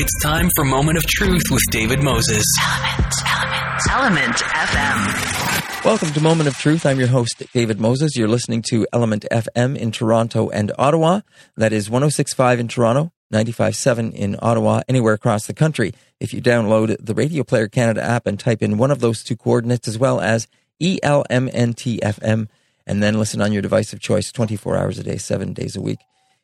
It's time for Moment of Truth with David Moses. Element, Element, Element FM. Welcome to Moment of Truth. I'm your host, David Moses. You're listening to Element FM in Toronto and Ottawa. That is 1065 in Toronto, 95.7 in Ottawa, anywhere across the country. If you download the Radio Player Canada app and type in one of those two coordinates as well as ELMNTFM, and then listen on your device of choice 24 hours a day, seven days a week.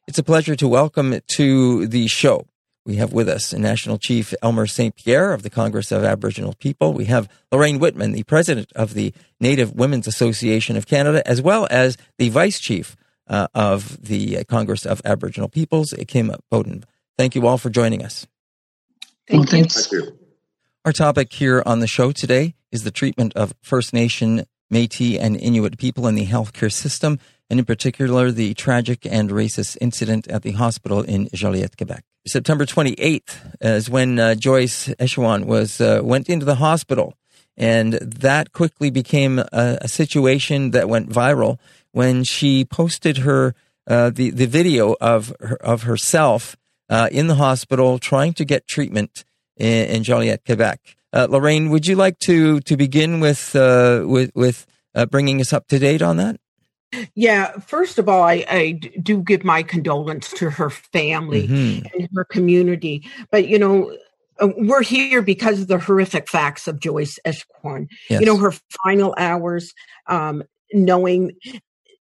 It's a pleasure to welcome to the show we have with us National Chief Elmer St. Pierre of the Congress of Aboriginal People. We have Lorraine Whitman, the President of the Native Women's Association of Canada, as well as the Vice Chief uh, of the Congress of Aboriginal Peoples, Kim Beaudin. Thank you all for joining us. Thank, well, Thank you. Our topic here on the show today is the treatment of First Nation, Métis, and Inuit people in the healthcare system, and in particular, the tragic and racist incident at the hospital in Joliette, Quebec. September 28th is when uh, Joyce Echaquan was uh, went into the hospital, and that quickly became a, a situation that went viral when she posted her uh, the the video of her, of herself uh, in the hospital trying to get treatment in, in Joliette, Quebec. Uh, Lorraine, would you like to to begin with uh, with with bringing us up to date on that? Yeah, first of all, I, I do give my condolence to her family mm-hmm. and her community. But, you know, uh, we're here because of the horrific facts of Joyce Echaquan. Yes. You know, her final hours, um, knowing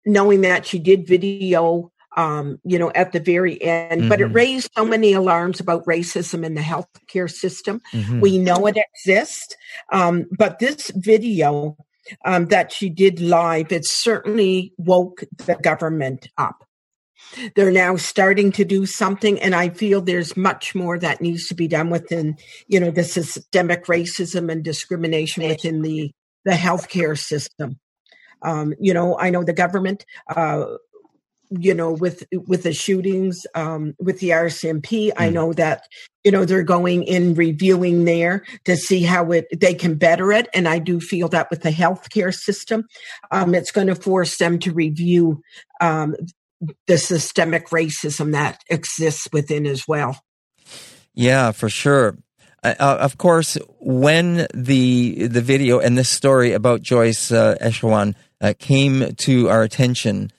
knowing that she did video um, you know, at the very end. Mm-hmm. But it mm-hmm. raised so many alarms about racism in the healthcare system. Mm-hmm. We know it exists. Um, but this video um, that she did live, it certainly woke the government up. They're now starting to do something, and I feel there's much more that needs to be done within, you know, the systemic racism and discrimination within the the healthcare system. Um, you know, I know the government uh, you know with with the shootings um, with the RCMP mm. I know that you know they're going in reviewing there to see how it they can better it and I do feel that with the healthcare system um, it's going to force them to review um, the systemic racism that exists within as well yeah for sure uh, uh of course when the the video and this story about Joyce uh, Echaquan uh, came to our attention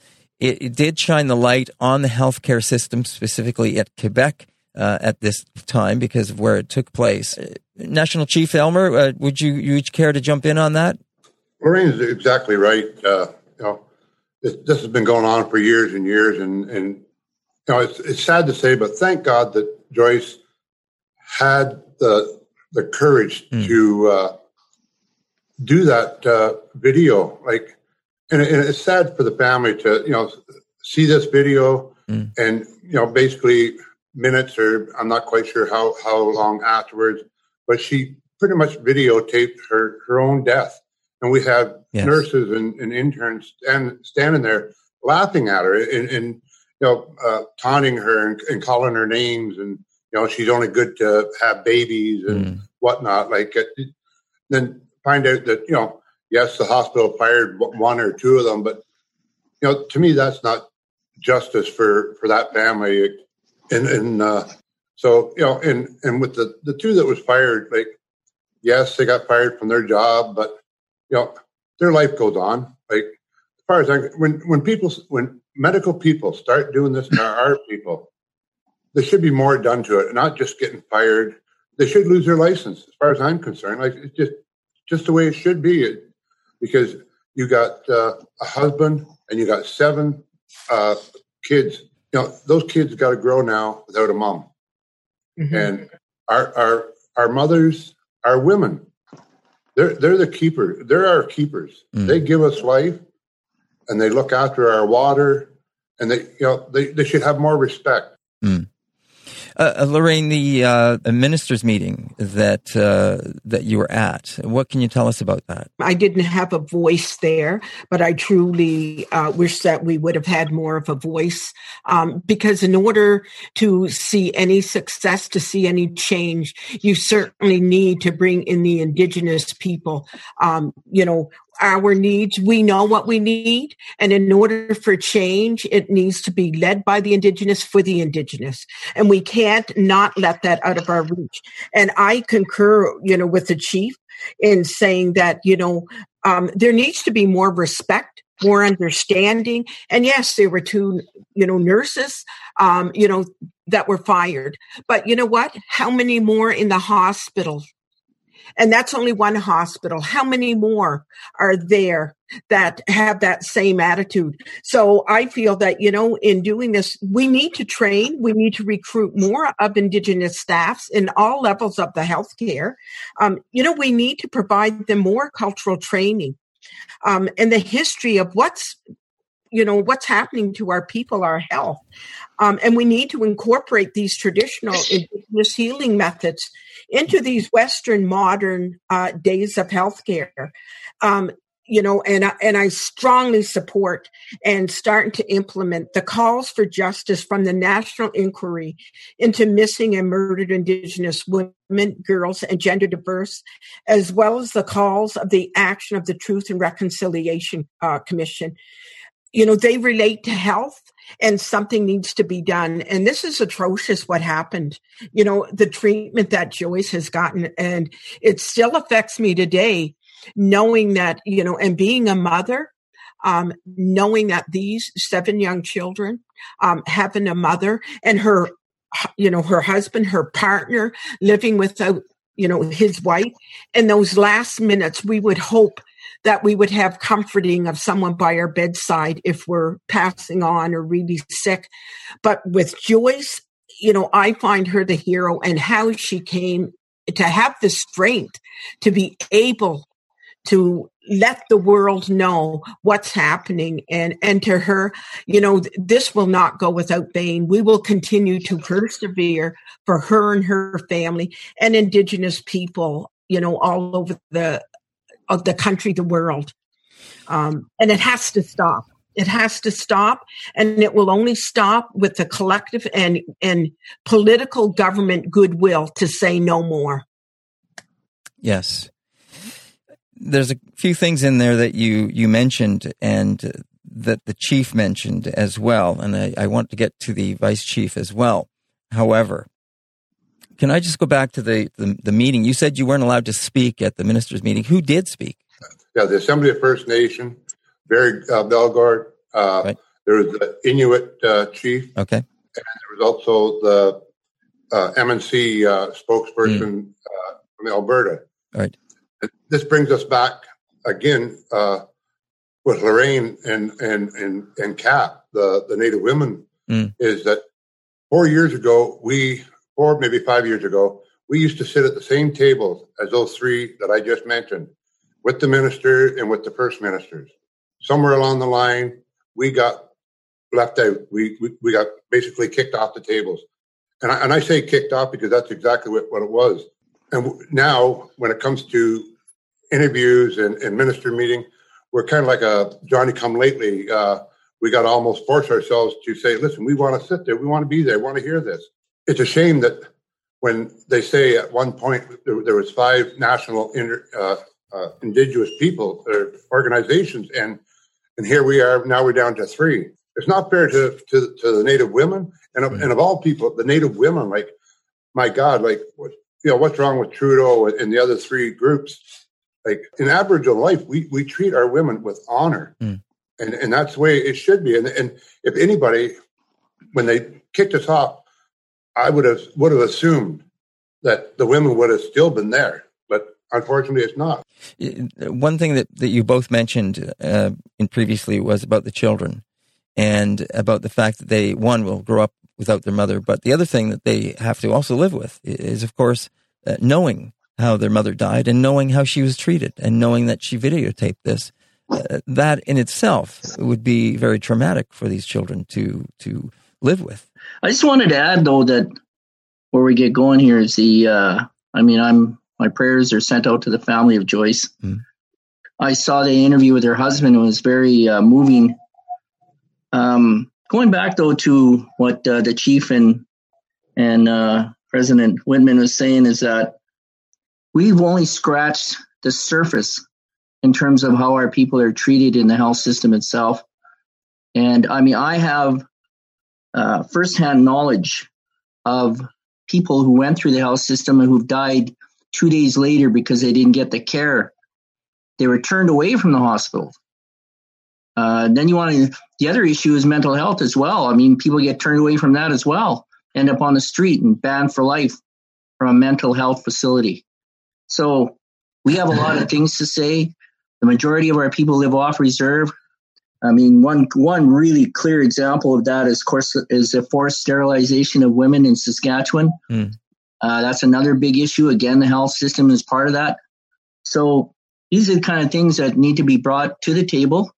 it, it did shine the light on the healthcare system, specifically at Quebec. Uh, at this time because of where it took place. Uh, National Chief Elmer, uh, would you you each care to jump in on that? Lorraine is exactly right. Uh, you know, this, this, has been going on for years and years, and and you know, it's it's sad to say, but thank God that Joyce had the the courage mm. to uh, do that uh, video. Like and, and it's sad for the family to you know see this video mm. and you know basically minutes or I'm not quite sure how how long afterwards, but she pretty much videotaped her her own death, and we have yes. nurses and, and, interns and standing there laughing at her and, and you know uh, taunting her and, and, calling her names and you know she's only good to have babies and mm. whatnot. Like it, then find out that you know yes, the hospital fired one or two of them, but you know, to me, that's not justice for for that family. And and uh, so you know, and and with the the two that was fired, like yes, they got fired from their job, but you know, their life goes on. Like as far as I when when people when medical people start doing this to our people, there should be more done to it, not just getting fired. They should lose their license, as far as I'm concerned. Like it's just just the way it should be. It, because you got uh, a husband and you got seven uh, kids. You know, those kids got to grow now without a mom. Mm-hmm. And our our our mothers, our women, they're they're the keepers. They're our keepers. Mm. They give us life, and they look after our water, and they you know they, they should have more respect. Mm. Uh, uh, Lorraine, the uh, ministers' meeting that uh, that you were at, what can you tell us about that? I didn't have a voice there, but I truly uh, wish that we would have had more of a voice um, because in order to see any success, to see any change, you certainly need to bring in the indigenous people. Um, you know, our needs. We know what we need. And in order for change, it needs to be led by the indigenous for the indigenous. And we can't not let that out of our reach. And I concur, you know, with the chief in saying that, you know, um, there needs to be more respect more understanding and yes there were two you know nurses um, you know that were fired but you know what how many more in the hospital and that's only one hospital. How many more are there that have that same attitude? So I feel that, you know, in doing this, we need to train, we need to recruit more of Indigenous staffs in all levels of the healthcare. Um, you know, we need to provide them more cultural training. Um, and the history of what's you know what's happening to our people our health. Um, and we need to incorporate these traditional indigenous healing methods into these western modern uh, days of healthcare. Um, you know and I, and I strongly support and starting to implement the calls for justice from the national inquiry into missing and murdered indigenous women girls and gender diverse as well as the calls of the action of the truth and reconciliation uh, commission you know, they relate to health and something needs to be done. And this is atrocious what happened. You know, the treatment that Joyce has gotten and it still affects me today knowing that, you know, and being a mother, um, knowing that these seven young children, um, having a mother and her, you know, her husband, her partner living without, you know, his wife. In those last minutes, we would hope that we would have comforting of someone by our bedside if we're passing on or really sick. But with Joyce, you know, I find her the hero and how she came to have the strength to be able to let the world know what's happening and and to her you know this will not go without pain we will continue to persevere for her and her family and indigenous people you know all over the of the country, the world. Um, and it has to stop. It has to stop, and it will only stop with the collective and and political government goodwill to say no more. Yes, there's a few things in there that you you mentioned, and that the chief mentioned as well, and I, I want to get to the vice chief as well. However, can I just go back to the, the, the, meeting? You said you weren't allowed to speak at the ministers' meeting. Who did speak? Yeah, the Assembly of First Nation, Barry uh, Bellegarde. Uh, right. There was the Inuit uh, chief. Okay. And there was also the uh, MNC uh, spokesperson mm. from Alberta. Right. This brings us back again uh, with Lorraine and and and and CAP, the the Native women, mm. is that four years ago we four, maybe five years ago, we used to sit at the same table as those three that I just mentioned with the minister and with the first ministers. Somewhere along the line, we got left out. We, we, we got basically kicked off the tables. And I, and I say kicked off because that's exactly what, what it was. And now, when it comes to interviews and, and minister meeting, we're kind of like a Johnny come lately. Uh, we got to almost force ourselves to say, listen, we want to sit there. We want to be there. We want to hear this it's a shame that when they say at one point there, there was five national inter, uh, uh, indigenous people or organizations, and and here we are now we're down to three. It's not fair to to, to the Native women, and of, and of all people, the Native women. Like, my God, like what you know, what's wrong with Trudeau and the other three groups? Like in Aboriginal life, we we treat our women with honor, mm. and and that's the way it should be. And and if anybody, when they kicked us off I would have would have assumed that the women would have still been there, but unfortunately, it's not. One thing that, that you both mentioned uh, in previously was about the children and about the fact that they one will grow up without their mother, but the other thing that they have to also live with is, of course, uh, knowing how their mother died and knowing how she was treated and knowing that she videotaped this. Uh, that in itself would be very traumatic for these children to to live with. I just wanted to add though that where we get going here is the uh, I mean I'm my prayers are sent out to the family of Joyce. Mm. I saw the interview with her husband; it was very uh, moving. Um, going back though to what uh, the chief and and uh, President Whitman was saying is that we've only scratched the surface in terms of how our people are treated in the health system itself. And I mean, I have uh, firsthand knowledge of people who went through the health system and who've died two days later because they didn't get the care. They were turned away from the hospital. Uh, then you want to, the other issue is mental health as well. I mean, people get turned away from that as well, end up on the street and banned for life from a mental health facility. So we have a lot of things to say. The majority of our people live off reserve. I mean, one one really clear example of that is, of course, is the forced sterilization of women in Saskatchewan. Mm. Uh, that's another big issue. Again, the health system is part of that. So these are the kind of things that need to be brought to the table.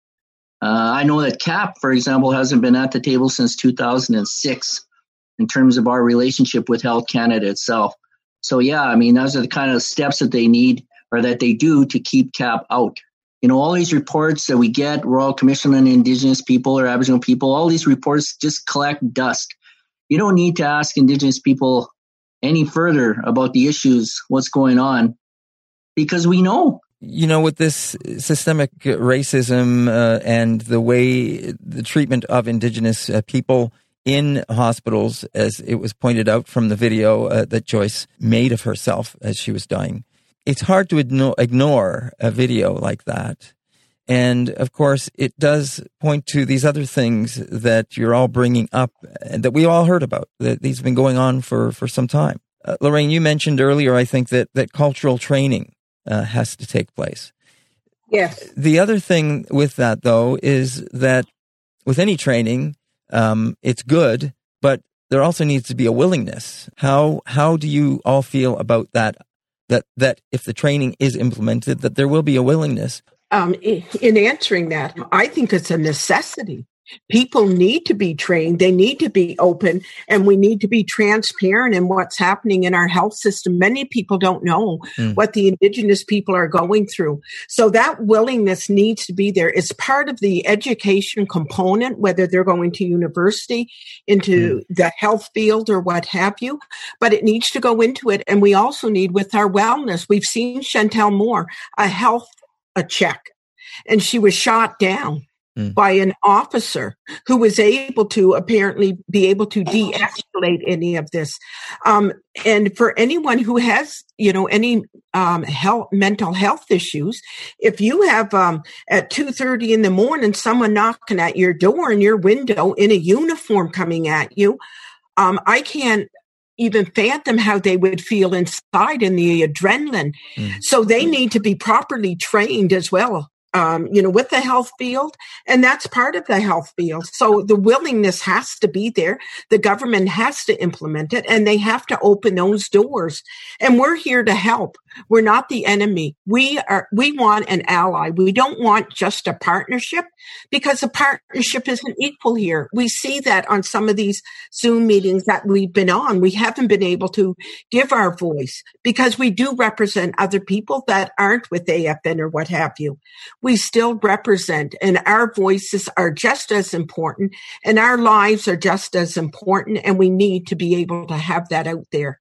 Uh, I know that CAP, for example, hasn't been at the table since 2006 in terms of our relationship with Health Canada itself. So yeah, I mean, those are the kind of steps that they need or that they do to keep CAP out you know, all these reports that we get, Royal Commission on Indigenous People or Aboriginal people, all these reports just collect dust. You don't need to ask Indigenous people any further about the issues, what's going on, because we know. You know, with this systemic racism uh, and the way the treatment of Indigenous uh, people in hospitals, as it was pointed out from the video uh, that Joyce made of herself as she was dying, it's hard to ignore a video like that. And of course, it does point to these other things that you're all bringing up and that we all heard about, that these have been going on for, for some time. Uh, Lorraine, you mentioned earlier, I think that, that cultural training uh, has to take place. Yes. The other thing with that, though, is that with any training, um, it's good, but there also needs to be a willingness. How how do you all feel about that that that if the training is implemented, that there will be a willingness. Um, in answering that, I think it's a necessity. People need to be trained. They need to be open and we need to be transparent in what's happening in our health system. Many people don't know mm. what the indigenous people are going through. So that willingness needs to be there. It's part of the education component, whether they're going to university, into mm. the health field or what have you, but it needs to go into it. And we also need with our wellness, we've seen Chantel Moore, a health a check and she was shot down mm. by an officer who was able to apparently be able to de-escalate any of this. Um, and for anyone who has, you know, any um, health, mental health issues, if you have um, at two thirty in the morning someone knocking at your door in your window in a uniform coming at you, um, I can't even fathom how they would feel inside in the adrenaline. Mm. So they need to be properly trained as well um, you know, with the health field. And that's part of the health field. So the willingness has to be there. The government has to implement it and they have to open those doors. And we're here to help. We're not the enemy. We are, we want an ally. We don't want just a partnership because a partnership isn't equal here. We see that on some of these Zoom meetings that we've been on. We haven't been able to give our voice because we do represent other people that aren't with AFN or what have you. We still represent and our voices are just as important and our lives are just as important. And we need to be able to have that out there.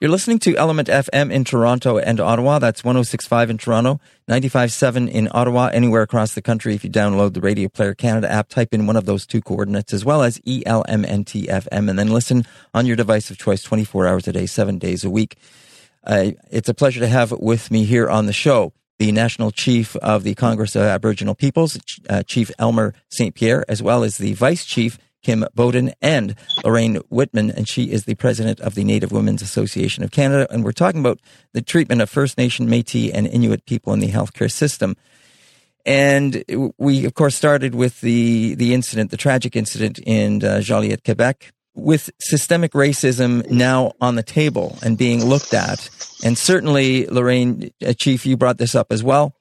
You're listening to Element FM in Toronto and Ottawa. That's 1065 in Toronto, 957 in Ottawa, anywhere across the country. If you download the Radio Player Canada app, type in one of those two coordinates as well as ELMNTFM and then listen on your device of choice 24 hours a day, seven days a week. Uh, it's a pleasure to have with me here on the show the National Chief of the Congress of Aboriginal Peoples, uh, Chief Elmer St. Pierre, as well as the Vice Chief Kim Beaudin, and Lorraine Whitman, and she is the president of the Native Women's Association of Canada. And we're talking about the treatment of First Nation, Métis, and Inuit people in the healthcare system. And we, of course, started with the the incident, the tragic incident in uh, Joliette, Quebec, with systemic racism now on the table and being looked at. And certainly, Lorraine, uh, Chief, you brought this up as well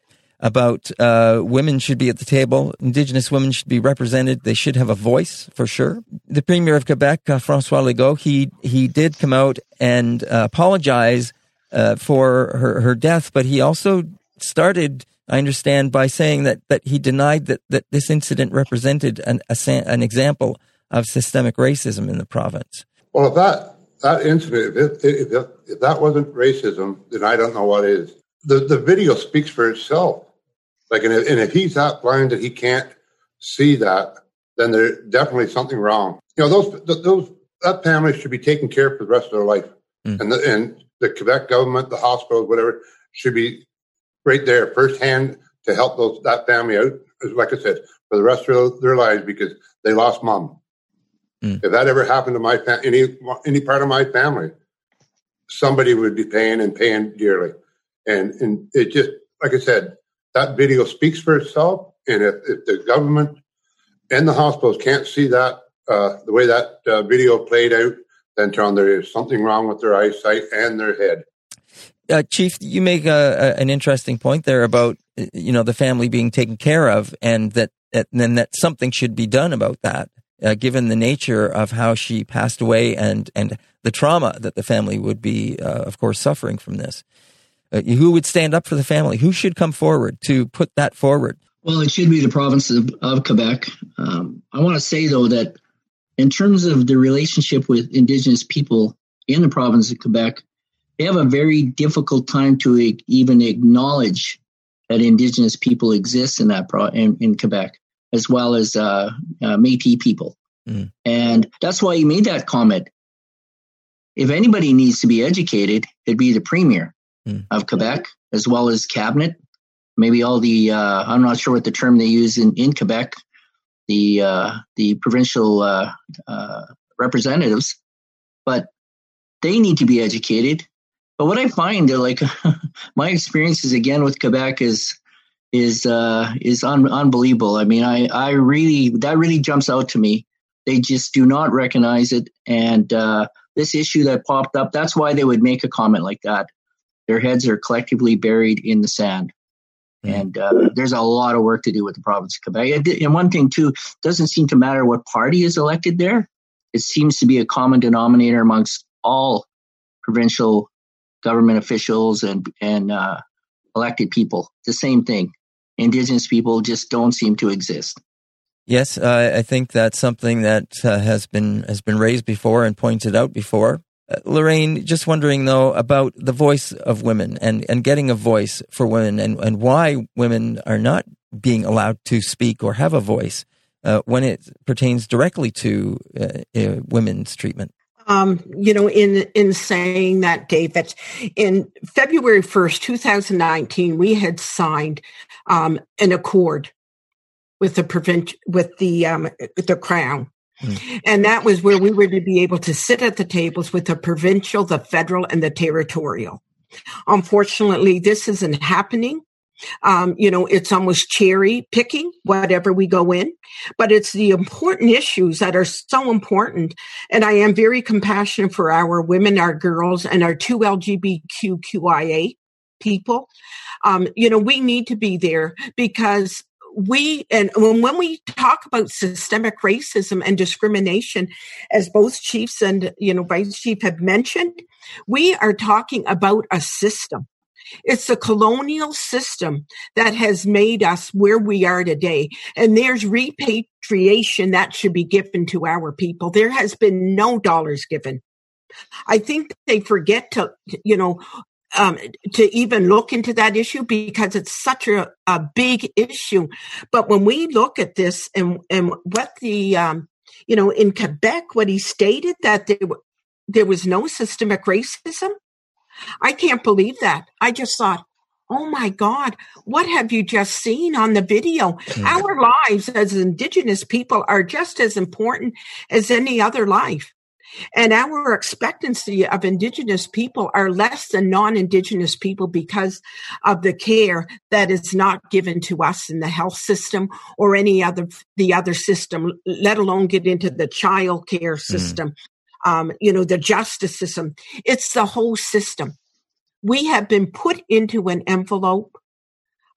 about uh, women should be at the table. Indigenous women should be represented. They should have a voice for sure. The Premier of Quebec, uh, Francois Legault, he he did come out and uh, apologize uh, for her, her death, but he also started, I understand, by saying that that he denied that that this incident represented an a, an example of systemic racism in the province. Well, that that incident, if, if, if, if that wasn't racism, then I don't know what is. the, the video speaks for itself. Like, and if, and if he's that blind that he can't see that, then there's definitely something wrong. You know, those those that family should be taken care of for the rest of their life, mm. and the and the Quebec government, the hospitals, whatever, should be right there firsthand to help those that family out. Like I said, for the rest of their lives because they lost mom. Mm. If that ever happened to my fa- any any part of my family, somebody would be paying and paying dearly. And and it just like I said, that video speaks for itself. And if, if the government and the hospitals can't see that uh, the way that uh, video played out, then John, there is something wrong with their eyesight and their head. Uh, Chief, you make a, a, an interesting point there about you know the family being taken care of, and that, and that something should be done about that, uh, given the nature of how she passed away and and the trauma that the family would be, uh, of course, suffering from this. Uh, who would stand up for the family? Who should come forward to put that forward? Well, it should be the province of, of Quebec. Um, I want to say, though, that in terms of the relationship with Indigenous people in the province of Quebec, they have a very difficult time to even acknowledge that Indigenous people exist in that pro- in, in Quebec, as well as uh, uh, Métis people. Mm. And that's why he made that comment. If anybody needs to be educated, it'd be the premier mm. of Quebec, as well as cabinet. Maybe all the uh, I'm not sure what the term they use in, in Quebec, the uh, the provincial uh, uh, representatives, but they need to be educated. But what I find, like my experiences again with Quebec is is uh, is un- unbelievable. I mean, I I really that really jumps out to me. They just do not recognize it, and uh, this issue that popped up. That's why they would make a comment like that. Their heads are collectively buried in the sand. Mm. And uh, there's a lot of work to do with the province of Quebec. And one thing too, doesn't seem to matter what party is elected there. It seems to be a common denominator amongst all provincial government officials and and uh, elected people. The same thing. Indigenous people just don't seem to exist. Yes, uh, I think that's something that uh, has been has been raised before and pointed out before. Lorraine, just wondering though about the voice of women and, and getting a voice for women and, and why women are not being allowed to speak or have a voice uh, when it pertains directly to uh, uh, women's treatment. Um, you know, in in saying that, David, in February first, two thousand nineteen, we had signed um, an accord with the prevent with the um, the crown Mm. And that was where we were to be able to sit at the tables with the provincial, the federal, and the territorial. Unfortunately, this isn't happening. Um, you know, it's almost cherry picking whatever we go in, but it's the important issues that are so important. And I am very compassionate for our women, our girls, and our two LGBTQIA people. Um, you know, we need to be there because we and when, we talk about systemic racism and discrimination as both chiefs and you know vice chief have mentioned we are talking about a system it's a colonial system that has made us where we are today. And there's repatriation that should be given to our people. There has been no dollars given. I think they forget to, you know, um, to even look into that issue because it's such a, a big issue. But when we look at this and, and what the, um, you know, in Quebec, what he stated that there, there was no systemic racism, I can't believe that. I just thought, oh my God, what have you just seen on the video? Mm-hmm. Our lives as Indigenous people are just as important as any other life. And our expectancy of indigenous people are less than non-indigenous people because of the care that is not given to us in the health system or any other, the other system, let alone get into the child care mm. system, mm. um, you know, the justice system. It's the whole system. We have been put into an envelope,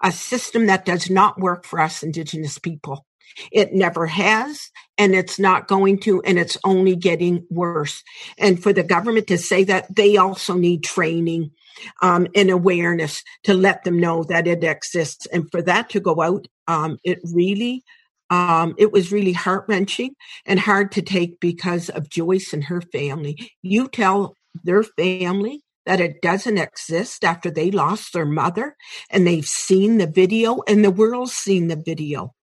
a system that does not work for us indigenous people. It never has, and it's not going to, and it's only getting worse. And for the government to say that, they also need training um, and awareness to let them know that it exists. And for that to go out, um, it really, um, it was really heart wrenching and hard to take because of Joyce and her family. You tell their family that it doesn't exist after they lost their mother and they've seen the video and the world's seen the video.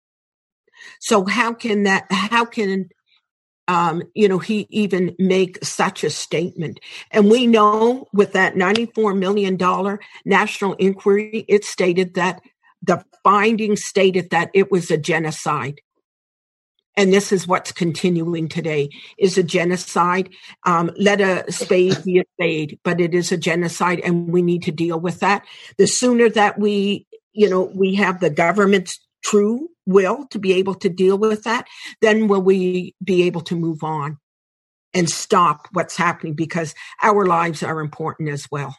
So how can that, how can, um, you know, he even make such a statement? And we know with that $94 million national inquiry, it stated that the findings stated that it was a genocide. And this is what's continuing today is a genocide. Um, let a spade be a spade but it is a genocide and we need to deal with that. The sooner that we you know we have the government's true will to be able to deal with that then will we be able to move on and stop what's happening because our lives are important as well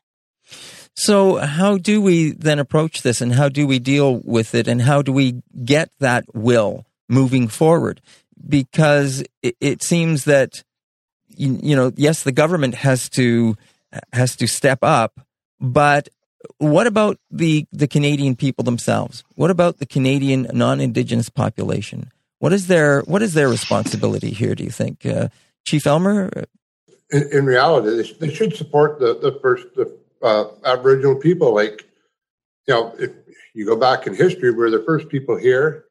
so, how do we then approach this and how do we deal with it and how do we get that will moving forward? Because it, it seems that, you, you know, yes, the government has to, has to step up, but what about the, the Canadian people themselves? What about the Canadian non-Indigenous population? What is their, what is their responsibility here, do you think? Uh, Chief Elmer? In, in reality, they, they, should support the, the first, the uh, Aboriginal people. Like, you know, if you go back in history, we're the first people here,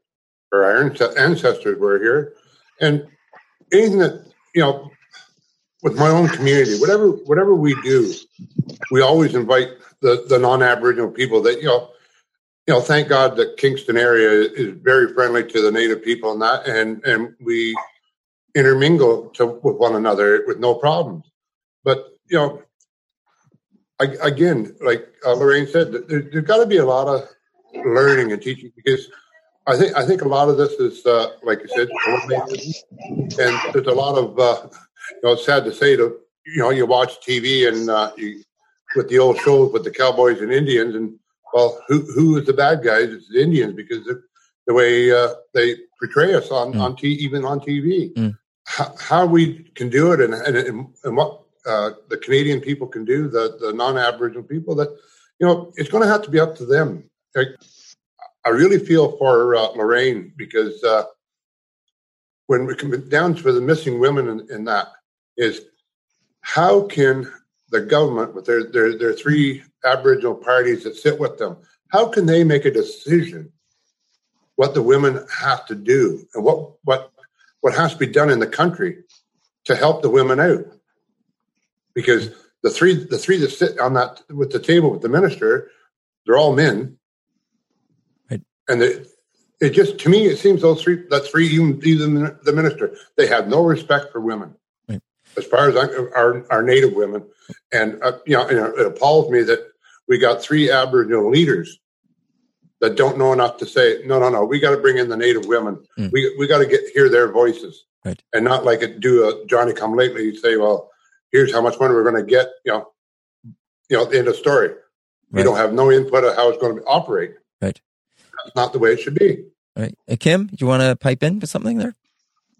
or our ancestors were here, and anything that you know, with my own community, whatever whatever we do, we always invite the the non-Aboriginal people. That you know, you know, thank God that Kingston area is very friendly to the Native people, and that, and and we intermingle to, with one another with no problems. But you know, again, like uh, Lorraine said, there, has got to be a lot of learning and teaching because I think I think a lot of this is uh, like you said, and there's a lot of uh, you know. It's sad to say to you know you watch TV and uh, you, with the old shows with the cowboys and Indians, and well, who who is the bad guys? It's the Indians because the, the way uh, they portray us on mm. on t- even on TV. Mm. How, how, we can do it and, and and what uh, the Canadian people can do, the, the non-Aboriginal people, that, you know, it's going to have to be up to them. I, I really feel for uh, Lorraine because uh, when we come down to the missing women in, in, that is how can the government with their, their, their three Aboriginal parties that sit with them, how can they make a decision what the women have to do and what, what, what has to be done in the country to help the women out? because the three the three that sit on that with the table with the minister, they're all men, right. and the, it just to me it seems those three that three even even the minister they have no respect for women. Right. As far as I, our our native women, and uh, you know, it appalls me that we got three Aboriginal leaders that don't know enough to say, no, no, no, we got to bring in the native women. Mm. We we got to get hear their voices, right. and not like it do a Johnny come lately. Say, well, here's how much money we're going to get. You know, you know, the end of story. Right. You don't have no input of how it's going to operate. Right. That's not the way it should be. Right. Uh, Kim, you want to pipe in with something there?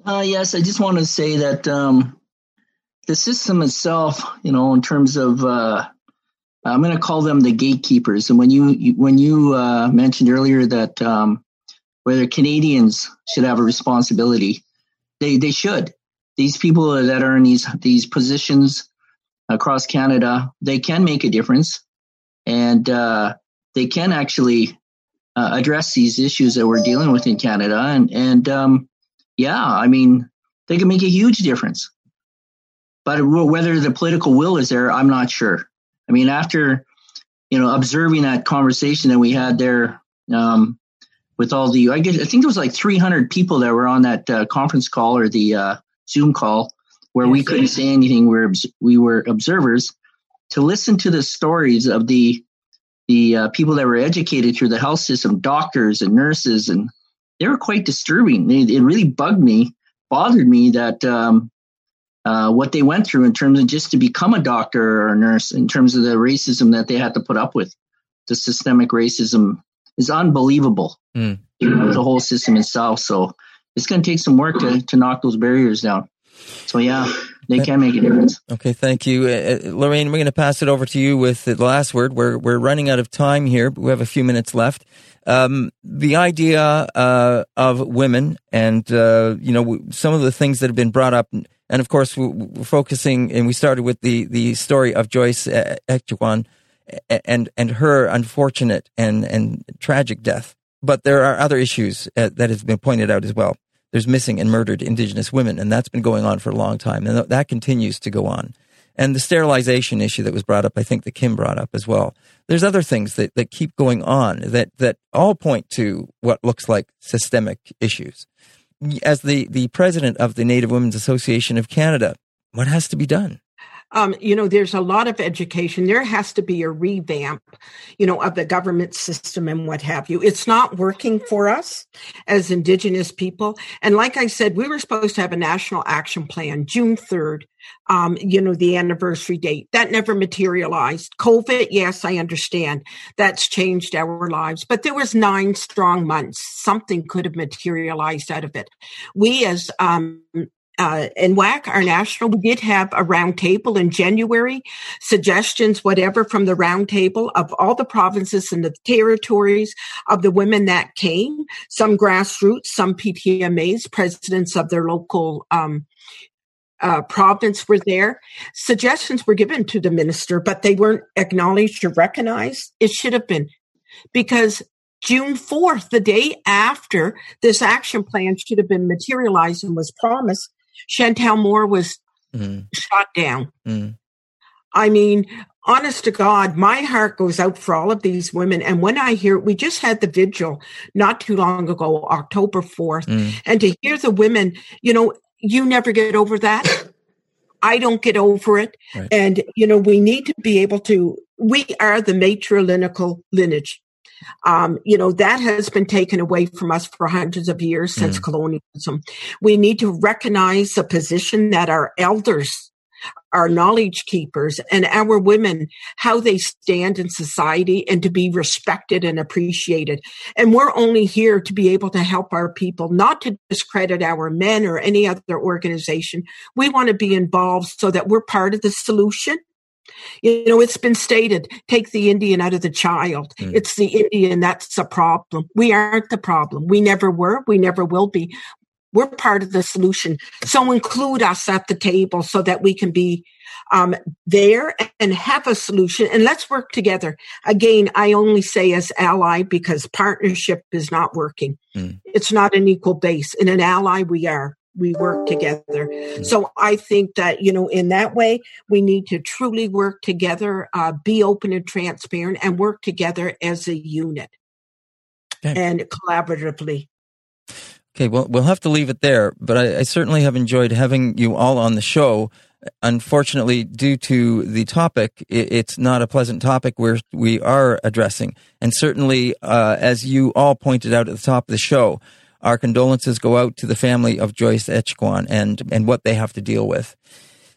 Uh, yes, I just want to say that um, the system itself, you know, in terms of, uh, I'm going to call them the gatekeepers. And when you, you when you uh, mentioned earlier that um, whether Canadians should have a responsibility, they they should these people that are in these these positions across Canada, they can make a difference, and uh, they can actually uh, address these issues that we're dealing with in Canada. And and um, yeah, I mean, they can make a huge difference. But whether the political will is there, I'm not sure. I mean, after you know observing that conversation that we had there um, with all the, I guess I think there was like 300 people that were on that uh, conference call or the uh, Zoom call where we couldn't say anything. We were, we were observers to listen to the stories of the the uh, people that were educated through the health system, doctors and nurses, and they were quite disturbing. It, it really bugged me, bothered me that um, uh, what they went through in terms of just to become a doctor or a nurse, in terms of the racism that they had to put up with, the systemic racism is unbelievable. Mm. the whole system itself. So it's going to take some work to, to knock those barriers down. So yeah, they can make a difference. Okay, thank you, uh, uh Lorraine. We're going to pass it over to you with the last word. We're we're running out of time here, we have a few minutes left. Um, the idea uh, of women, and uh, you know, some of the things that have been brought up, and of course, we're focusing, and we started with the, the story of Joyce Echaquan and, and her unfortunate and, and tragic death. But there are other issues uh, that has been pointed out as well. There's missing and murdered Indigenous women, and that's been going on for a long time, and that continues to go on. And the sterilization issue that was brought up, I think that Kim brought up as well. There's other things that, that keep going on that, that all point to what looks like systemic issues. As the, the president of the Native Women's Association of Canada, what has to be done? Um, you know, there's a lot of education. There has to be a revamp, you know, of the government system and what have you. It's not working for us as Indigenous people. And like I said, we were supposed to have a national action plan June 3rd, um, you know, the anniversary date. That never materialized. COVID, yes, I understand. That's changed our lives. But there was nine strong months. Something could have materialized out of it. We as um, uh, NWAC, our national, we did have a roundtable in January, suggestions, whatever, from the roundtable of all the provinces and the territories of the women that came, some grassroots, some PTMAs, presidents of their local um, uh, province were there. Suggestions were given to the minister, but they weren't acknowledged or recognized. It should have been because June 4th, the day after this action plan should have been materialized and was promised, Chantel Moore was mm. shot down. Mm. I mean, honest to God, my heart goes out for all of these women. And when I hear, we just had the vigil not too long ago, October 4th, mm. and to hear the women, you know, you never get over that. I don't get over it. Right. And, you know, we need to be able to, we are the matrilineal lineage. Um, you know, that has been taken away from us for hundreds of years since mm. colonialism. We need to recognize the position that our elders our knowledge keepers and our women, how they stand in society and to be respected and appreciated. And we're only here to be able to help our people, not to discredit our men or any other organization. We want to be involved so that we're part of the solution you know, it's been stated take the Indian out of the child. Mm. It's the Indian that's a problem. We aren't the problem. We never were. We never will be. We're part of the solution. So include us at the table so that we can be um, there and have a solution and let's work together. Again, I only say as ally because partnership is not working. Mm. It's not an equal base. In an ally, we are we work together. Mm. So I think that, you know, in that way, we need to truly work together, uh, be open and transparent and work together as a unit okay. and collaboratively. Okay, well, we'll have to leave it there, but I, I, certainly have enjoyed having you all on the show. Unfortunately, due to the topic, it, it's not a pleasant topic where we are addressing. And certainly, uh, as you all pointed out at the top of the show, our condolences go out to the family of Joyce Echaquan and, and what they have to deal with.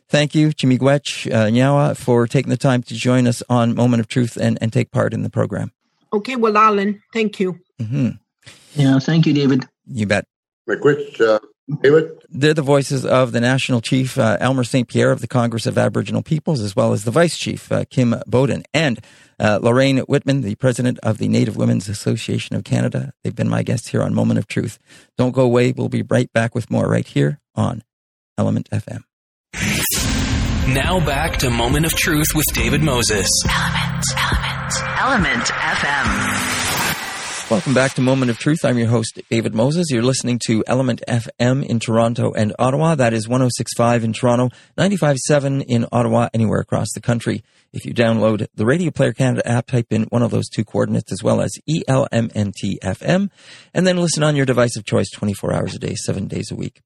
Thank you, Chimigwech uh, Nyawa, for taking the time to join us on Moment of Truth and, and take part in the program. Okay, well, Alan, thank you. Mm-hmm. Yeah, thank you, David. You bet. Miigwech, uh, David? They're the voices of the National Chief, uh, Elmer St. Pierre of the Congress of Aboriginal Peoples, as well as the Vice Chief, uh, Kim Beaudin. And uh, Lorraine Whitman, the president of the Native Women's Association of Canada. They've been my guests here on Moment of Truth. Don't go away. We'll be right back with more right here on Element FM. Now back to Moment of Truth with David Moses. Element, Element, Element FM. Welcome back to Moment of Truth. I'm your host, David Moses. You're listening to Element FM in Toronto and Ottawa. That is 1065 in Toronto, 957 in Ottawa, anywhere across the country. If you download the Radio Player Canada app, type in one of those two coordinates as well as ELMNTFM, and then listen on your device of choice 24 hours a day, seven days a week.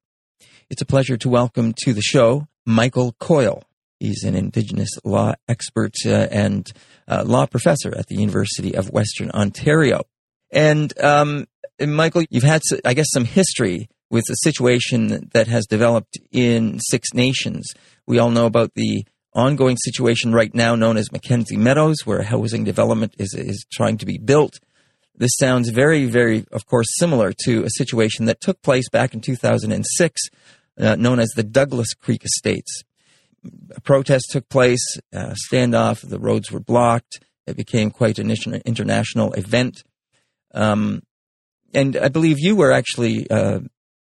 It's a pleasure to welcome to the show Michael Coyle. He's an Indigenous law expert uh, and uh, law professor at the University of Western Ontario. And, um, Michael, you've had, I guess, some history with the situation that has developed in Six Nations. We all know about the ongoing situation right now known as McKenzie Meadows, where housing development is, is trying to be built. This sounds very, very, of course, similar to a situation that took place back in 2006, uh, known as the Douglas Creek Estates. A protest took place, uh, standoff, the roads were blocked. It became quite an international event. Um, and I believe you were actually uh,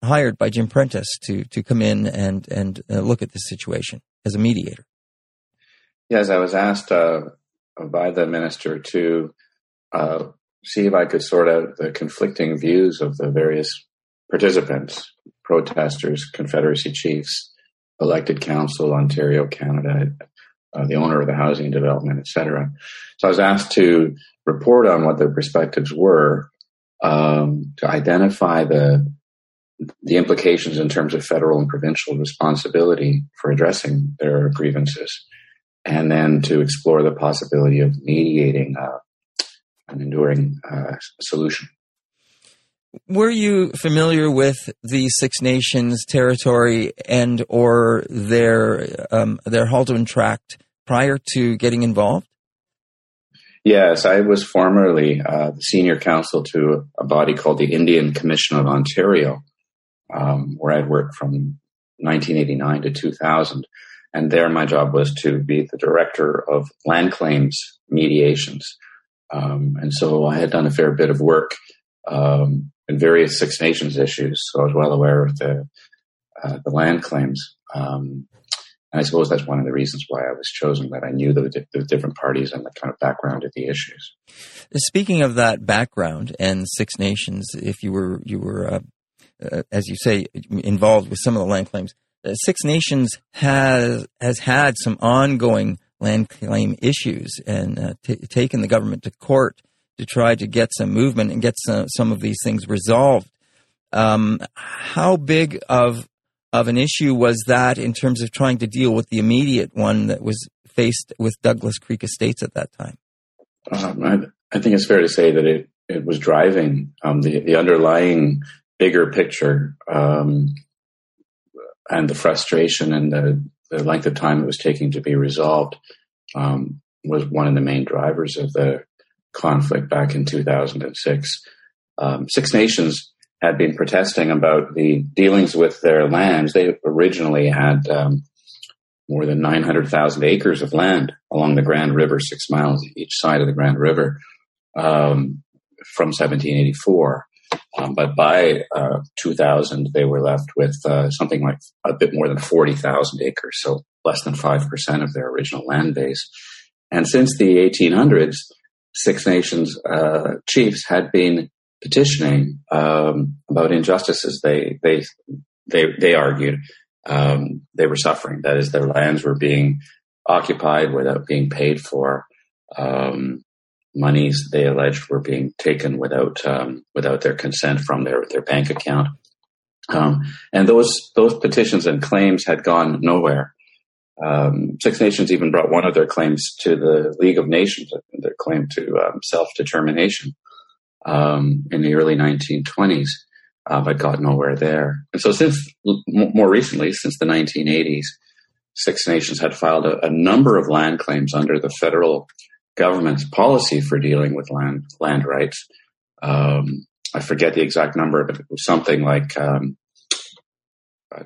hired by Jim Prentice to to come in and and uh, look at this situation as a mediator. Yes, I was asked uh, by the minister to uh, see if I could sort out the conflicting views of the various participants, protesters, Confederacy chiefs, elected council, Ontario, Canada, uh, the owner of the housing development, et cetera. So I was asked to report on what their perspectives were, um, to identify the the implications in terms of federal and provincial responsibility for addressing their grievances, and then to explore the possibility of mediating uh, an enduring uh, solution. Were you familiar with the Six Nations territory and or their um, their Haldimand Tract prior to getting involved? Yes, I was formerly uh, senior counsel to a body called the Indian Commission of Ontario, um, where I'd worked from 1989 to 2000. And there, my job was to be the director of land claims mediations. Um, and so I had done a fair bit of work um, in various Six Nations issues, so I was well aware of the uh, the land claims. Um, and I suppose that's one of the reasons why I was chosen, that I knew the, the different parties and the kind of background of the issues. Speaking of that background and Six Nations, if you were you were, uh, uh, as you say, involved with some of the land claims, uh, Six Nations has has had some ongoing land claim issues and uh, t- taken the government to court to try to get some movement and get some, some of these things resolved. Um, how big of of an issue was that in terms of trying to deal with the immediate one that was faced with Douglas Creek Estates at that time? Um, I, I, think it's fair to say that it, it was driving um, the, the underlying bigger picture um, and the frustration and the, the, length of time it was taking to be resolved um, was one of the main drivers of the conflict back in 2006. Um, Six Nations had been protesting about the dealings with their lands. They originally had um, more than 900,000 acres of land along the Grand River, six miles each side of the Grand River, um, from 1784. Um, but by uh, 2000, they were left with uh, something like a bit more than 40,000 acres, so less than 5% of their original land base. And since the 1800s, Six Nations uh, chiefs had been petitioning um, about injustices they they they they argued um, they were suffering. That is, their lands were being occupied without being paid for. Um, monies they alleged were being taken without um, without their consent from their their bank account. Um, and those those petitions and claims had gone nowhere. Um, Six Nations even brought one of their claims to the League of Nations, their claim to um, self determination um, in the early 1920s, uh, but got nowhere there. And so, since more recently, since the 1980s, Six Nations had filed a, a number of land claims under the federal government's policy for dealing with land land rights. Um, I forget the exact number, but it was something like um, uh,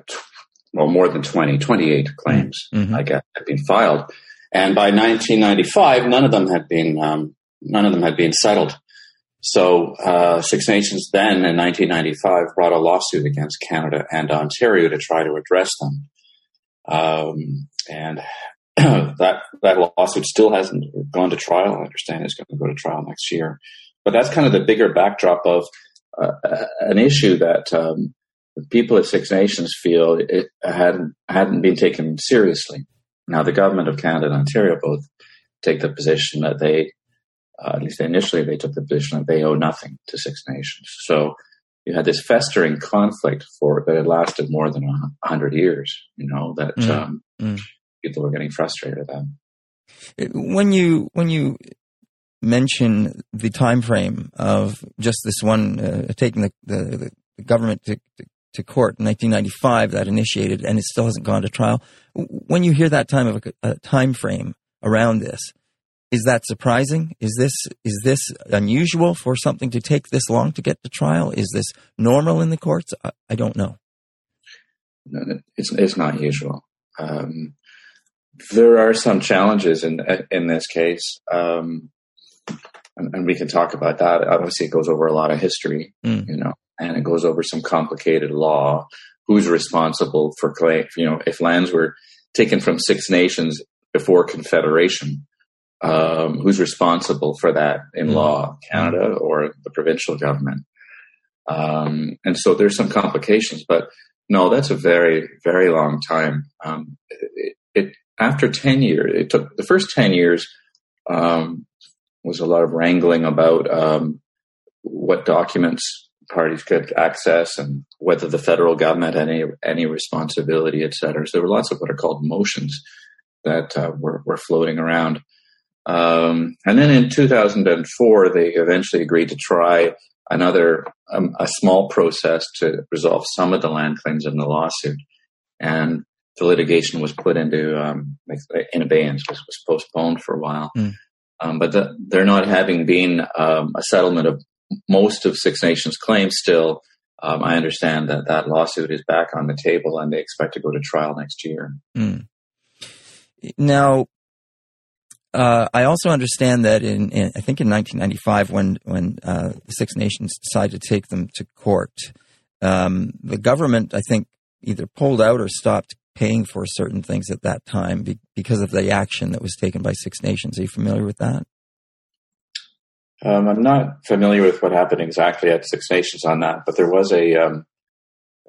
well, more than 20, 28 claims, mm-hmm. I guess, had been filed. And by 1995, none of them had been um, none of them had been settled. So uh, Six Nations then in 1995 brought a lawsuit against Canada and Ontario to try to address them. Um, and that that lawsuit still hasn't gone to trial. I understand it's going to go to trial next year. But that's kind of the bigger backdrop of uh, an issue that um, people at Six Nations feel it hadn't hadn't been taken seriously. Now, the government of Canada and Ontario both take the position that they uh, at least initially, they took the position that they owe nothing to Six Nations. So you had this festering conflict for that had lasted more than a hundred years. You know that mm. Um, mm. people were getting frustrated at. When you when you mention the time frame of just this one uh, taking the, the, the government to, to court in 1995 that initiated and it still hasn't gone to trial. When you hear that time of a, a time frame around this, is that surprising? Is this is this unusual for something to take this long to get to trial? Is this normal in the courts? I, I don't know. No, it's it's not usual. Um, there are some challenges in in this case, um, and, and, we can talk about that. Obviously, it goes over a lot of history. Mm. You know, and it goes over some complicated law. Who's responsible for claim? You know, if lands were taken from Six Nations before Confederation, um, who's responsible for that in mm. law, Canada or the provincial government? Um, and so there's some complications, but no, that's a very, very long time. Um, it, it, after 10 years, it took the first 10 years, um, was a lot of wrangling about, um, what documents parties could access and whether the federal government had any, any responsibility, et cetera. So there were lots of what are called motions that uh, were, were floating around. Um, and then in 2004, they eventually agreed to try another um, a small process to resolve some of the land claims in the lawsuit, and the litigation was put into um, in abeyance, was, was postponed for a while. Mm. Um, but the, there not having been um, a settlement of most of Six Nations claims still, um, I understand that that lawsuit is back on the table and they expect to go to trial next year. Mm. Now, uh, I also understand that in, in, I think in 1995, when when uh, the Six Nations decided to take them to court, um, the government I think either pulled out or stopped paying for certain things at that time be, because of the action that was taken by Six Nations. Are you familiar with that? Um, I'm not familiar with what happened exactly at Six Nations on that, but there was a um,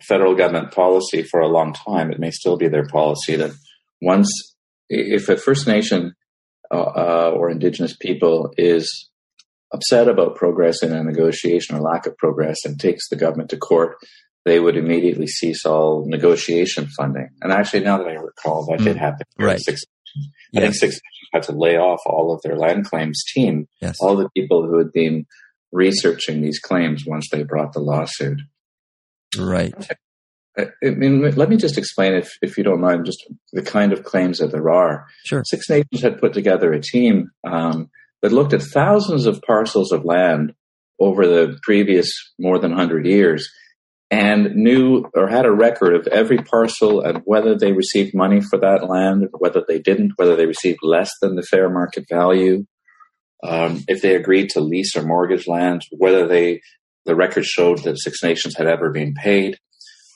federal government policy for a long time. It may still be their policy that once, if a First Nation uh, or Indigenous people is upset about progress in a negotiation or lack of progress and takes the government to court, they would immediately cease all negotiation funding. And actually, now that I recall, that mm. did happen. Right. Six, yes. I think Six had to lay off all of their land claims team, yes. all the people who had been researching these claims once they brought the lawsuit. Right. I mean, let me just explain, if, if you don't mind, just the kind of claims that there are. Sure. Six Nations had put together a team um, that looked at thousands of parcels of land over the previous more than 100 years and knew or had a record of every parcel and whether they received money for that land, whether they didn't, whether they received less than the fair market value, um, if they agreed to lease or mortgage land, whether they the record showed that Six Nations had ever been paid.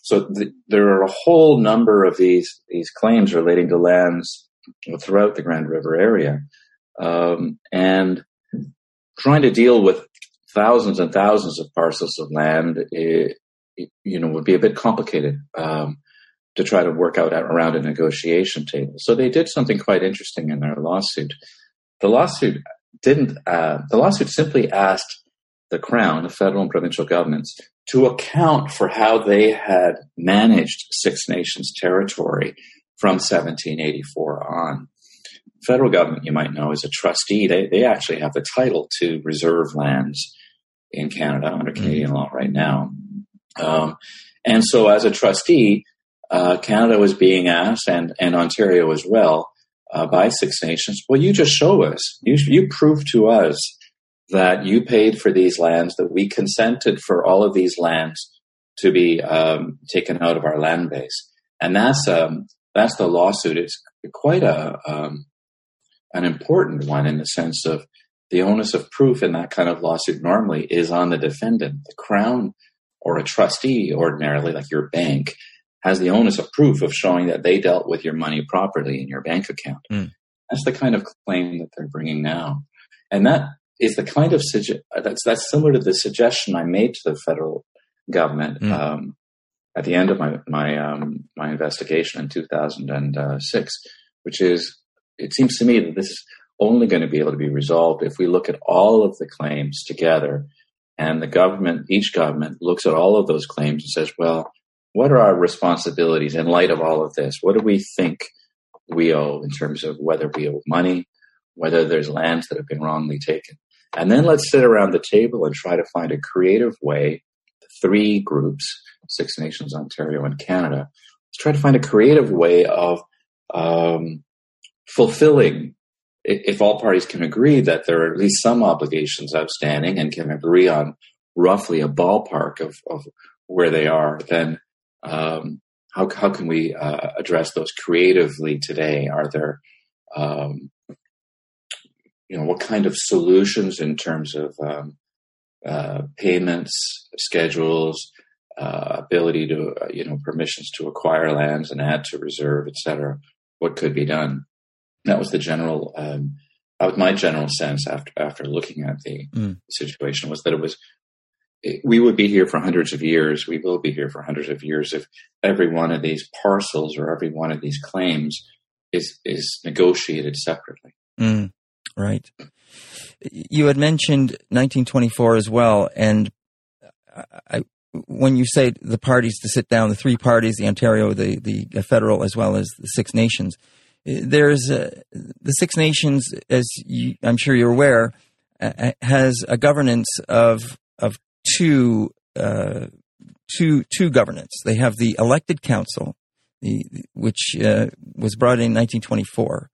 So the, there are a whole number of these these claims relating to lands throughout the Grand River area, um, and trying to deal with thousands and thousands of parcels of land, it, you know, would be a bit complicated um, to try to work out around a negotiation table. So they did something quite interesting in their lawsuit. The lawsuit didn't. Uh, the lawsuit simply asked the Crown, the federal and provincial governments, to account for how they had managed Six Nations territory from 1784 on. Federal government, you might know, is a trustee. They, they actually have the title to reserve lands in Canada under Canadian mm-hmm. law right now. Um, and so, as a trustee, uh, Canada was being asked, and, and Ontario as well, uh, by Six Nations, well, you just show us, you, you prove to us that you paid for these lands, that we consented for all of these lands to be um, taken out of our land base, and that's um, that's the lawsuit. It's quite a um, an important one in the sense of the onus of proof in that kind of lawsuit normally is on the defendant. The crown or a trustee, ordinarily like your bank, has the onus of proof of showing that they dealt with your money properly in your bank account. Mm. That's the kind of claim that they're bringing now, and that is the kind of that's that's similar to the suggestion I made to the federal government mm. um, at the end of my my um, my investigation in 2006, which is it seems to me that this is only going to be able to be resolved if we look at all of the claims together, and the government, each government, looks at all of those claims and says, well. What are our responsibilities in light of all of this? What do we think we owe in terms of whether we owe money, whether there's lands that have been wrongly taken. And then let's sit around the table and try to find a creative way, the three groups, Six Nations, Ontario, and Canada, let's try to find a creative way of um, fulfilling, if all parties can agree that there are at least some obligations outstanding and can agree on roughly a ballpark of, of where they are, then um, how, how can we uh, address those creatively today? Are there um, you know, what kind of solutions in terms of um, uh, payments, schedules, uh, ability to, uh, you know, permissions to acquire lands and add to reserve, etc. What could be done? That was the general, um, that was my general sense after after looking at the mm. situation was that it was we would be here for hundreds of years. We will be here for hundreds of years if every one of these parcels or every one of these claims is is negotiated separately. Mm, right. You had mentioned 1924 as well, and I, when you say the parties to sit down, the three parties, the Ontario, the the federal, as well as the Six Nations, there's uh, the Six Nations, as you, I'm sure you're aware, uh, has a governance of of two uh, two two governance. They have the elected council, the, which uh, was brought in 1924,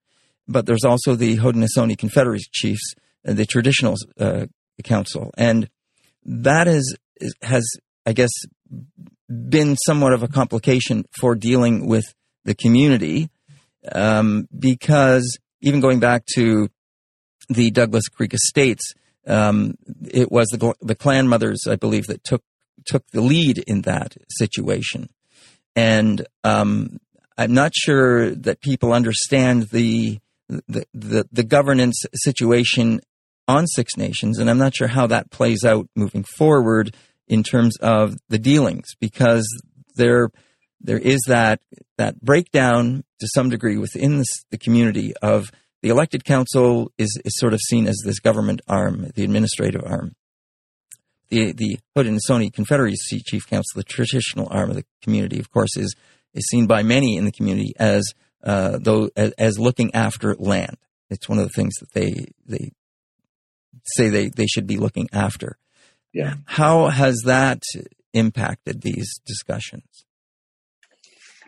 but there's also the Haudenosaunee Confederacy chiefs, uh, the traditional uh, council, and that is has I guess been somewhat of a complication for dealing with the community um, because even going back to the Douglas Creek Estates, um, it was the, the clan mothers, I believe, that took took the lead in that situation. And um, I'm not sure that people understand the, the, the the governance situation on Six Nations, and I'm not sure how that plays out moving forward in terms of the dealings, because there there is that that breakdown to some degree within this, the community of the elected council is, is sort of seen as this government arm, the administrative arm. The the Haudenosaunee Confederacy Chief Council, the traditional arm of the community, of course, is is seen by many in the community as uh, though as, as looking after land. It's one of the things that they they say they, they should be looking after. Yeah. How has that impacted these discussions?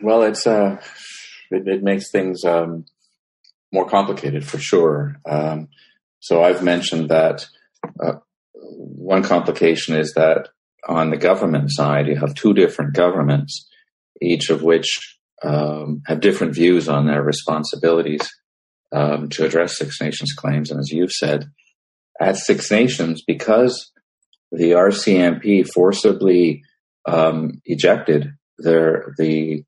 Well, it's uh, it, it makes things um, more complicated for sure. Um, so I've mentioned that uh, one complication is that on the government side, you have two different governments, each of which um, have different views on their responsibilities um, to address Six Nations claims. And as you've said, at Six Nations, because the RCMP forcibly um, ejected their the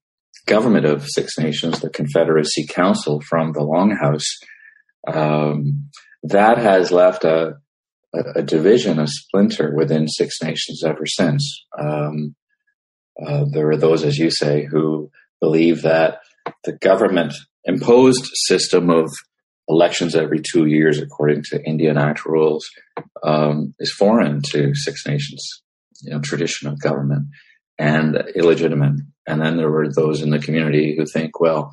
government of Six Nations, the Confederacy Council from the Longhouse, um, that has left a, a, division, a splinter within Six Nations ever since. Um, uh, there are those, as you say, who believe that the government imposed system of elections every two years, according to Indian Act rules, um, is foreign to Six Nations, you know, tradition of government and illegitimate. And then there were those in the community who think, well,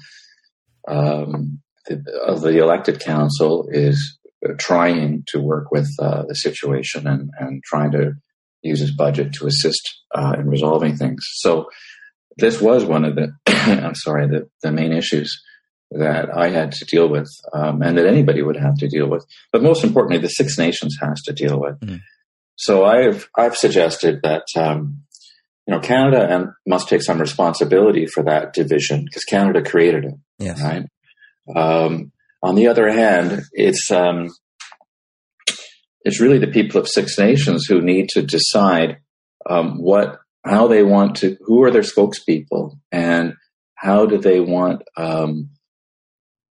um, the, the, elected council is trying to work with uh, the situation and, and trying to use his budget to assist uh, in resolving things. So this was one of the, I'm sorry, the, the main issues that I had to deal with, um, and that anybody would have to deal with. But most importantly, the Six Nations has to deal with. Mm. So I've I've suggested that um, you know, Canada and must take some responsibility for that division because Canada created it. Yes. Right. Um, on the other hand, it's um, it's really the people of Six Nations who need to decide um, what how they want to who are their spokespeople and how do they want um,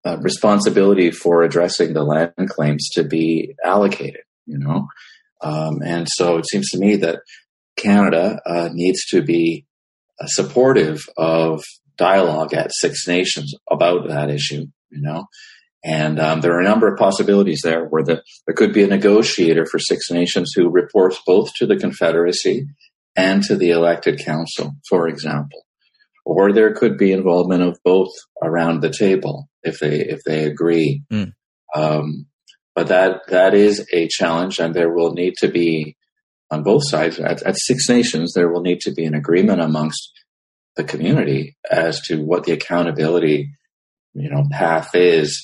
uh, responsibility for addressing the land claims to be allocated. You know, um, and so it seems to me that Canada uh, needs to be uh, supportive of dialogue at Six Nations about that issue, you know. And um, there are a number of possibilities there where the, there could be a negotiator for Six Nations who reports both to the Confederacy and to the elected council, for example. Or there could be involvement of both around the table if they if they agree. Mm. Um, but that that is a challenge, and there will need to be on both sides, at, at Six Nations, there will need to be an agreement amongst the community as to what the accountability, you know, path is